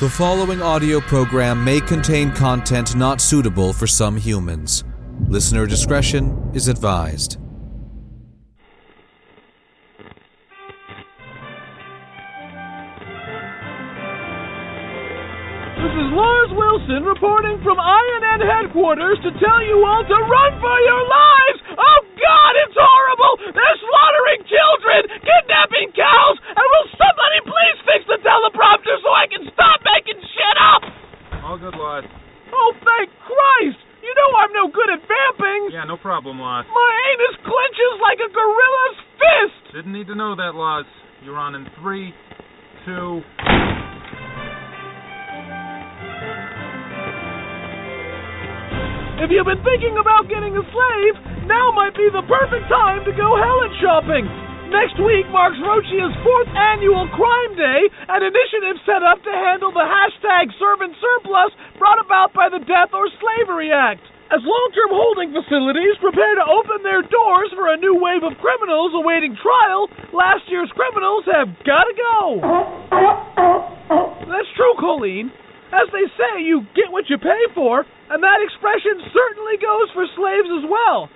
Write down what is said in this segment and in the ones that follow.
The following audio program may contain content not suitable for some humans. Listener discretion is advised. This is Lars Wilson reporting from INN headquarters to tell you all to run for your lives! Oh God, it's horrible! They're slaughtering children, kidnapping cows, and will somebody please fix the teleprompter so I can stop making shit up? All good, Lars. Oh, thank Christ! You know I'm no good at vamping! Yeah, no problem, Lars. My anus clenches like a gorilla's fist! Didn't need to know that, Lars. You're on in three, two. If you've been thinking about getting a slave, now might be the perfect time to go Helen shopping. Next week marks Rochia's fourth annual Crime Day, an initiative set up to handle the hashtag servant surplus brought about by the Death or Slavery Act. As long-term holding facilities prepare to open their doors for a new wave of criminals awaiting trial, last year's criminals have got to go. That's true, Colleen. As they say, you get what you pay for, and that expression certainly goes for slaves as well.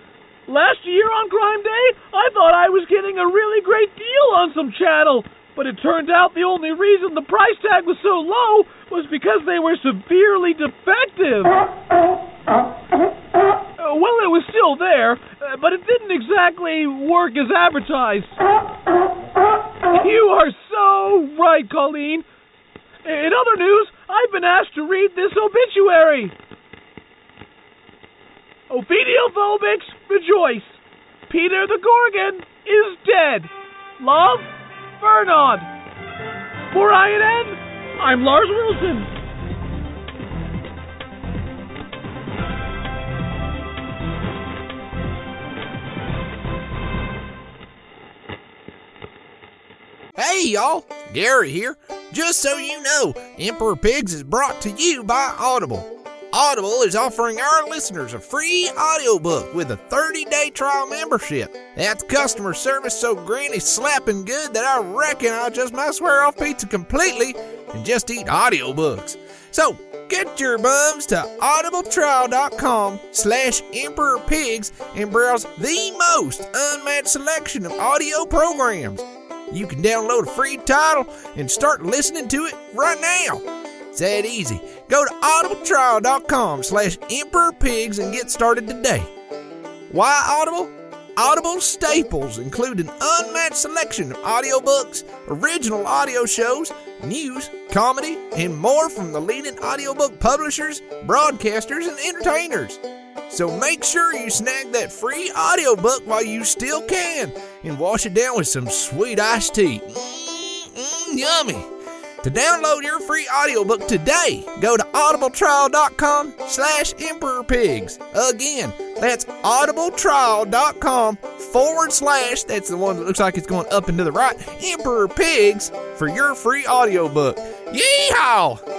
Last year on Crime Day, I thought I was getting a really great deal on some chattel, but it turned out the only reason the price tag was so low was because they were severely defective. Uh, well, it was still there, uh, but it didn't exactly work as advertised. You are so right, Colleen. In other news, I've been asked to read this obituary. Ophidiophobics, rejoice. Peter the Gorgon is dead. Love, Vernon. For I INN, I'm Lars Wilson. Hey y'all, Gary here. Just so you know, Emperor Pigs is brought to you by Audible. Audible is offering our listeners a free audiobook with a 30-day trial membership. That's customer service so granny slapping good that I reckon I just might swear off pizza completely and just eat audiobooks. So get your bums to audibletrial.com slash emperorpigs and browse the most unmatched selection of audio programs. You can download a free title and start listening to it right now. It's that easy. Go to audibletrial.com slash emperorpigs and get started today. Why Audible? Audible staples include an unmatched selection of audiobooks, original audio shows, news, comedy, and more from the leading audiobook publishers, broadcasters, and entertainers. So make sure you snag that free audiobook while you still can and wash it down with some sweet iced tea. Mmm, mmm yummy. To download your free audiobook today, go to audibletrial.com slash emperorpigs. Again, that's audibletrial.com forward slash, that's the one that looks like it's going up and to the right, emperor pigs for your free audiobook. Yeehaw!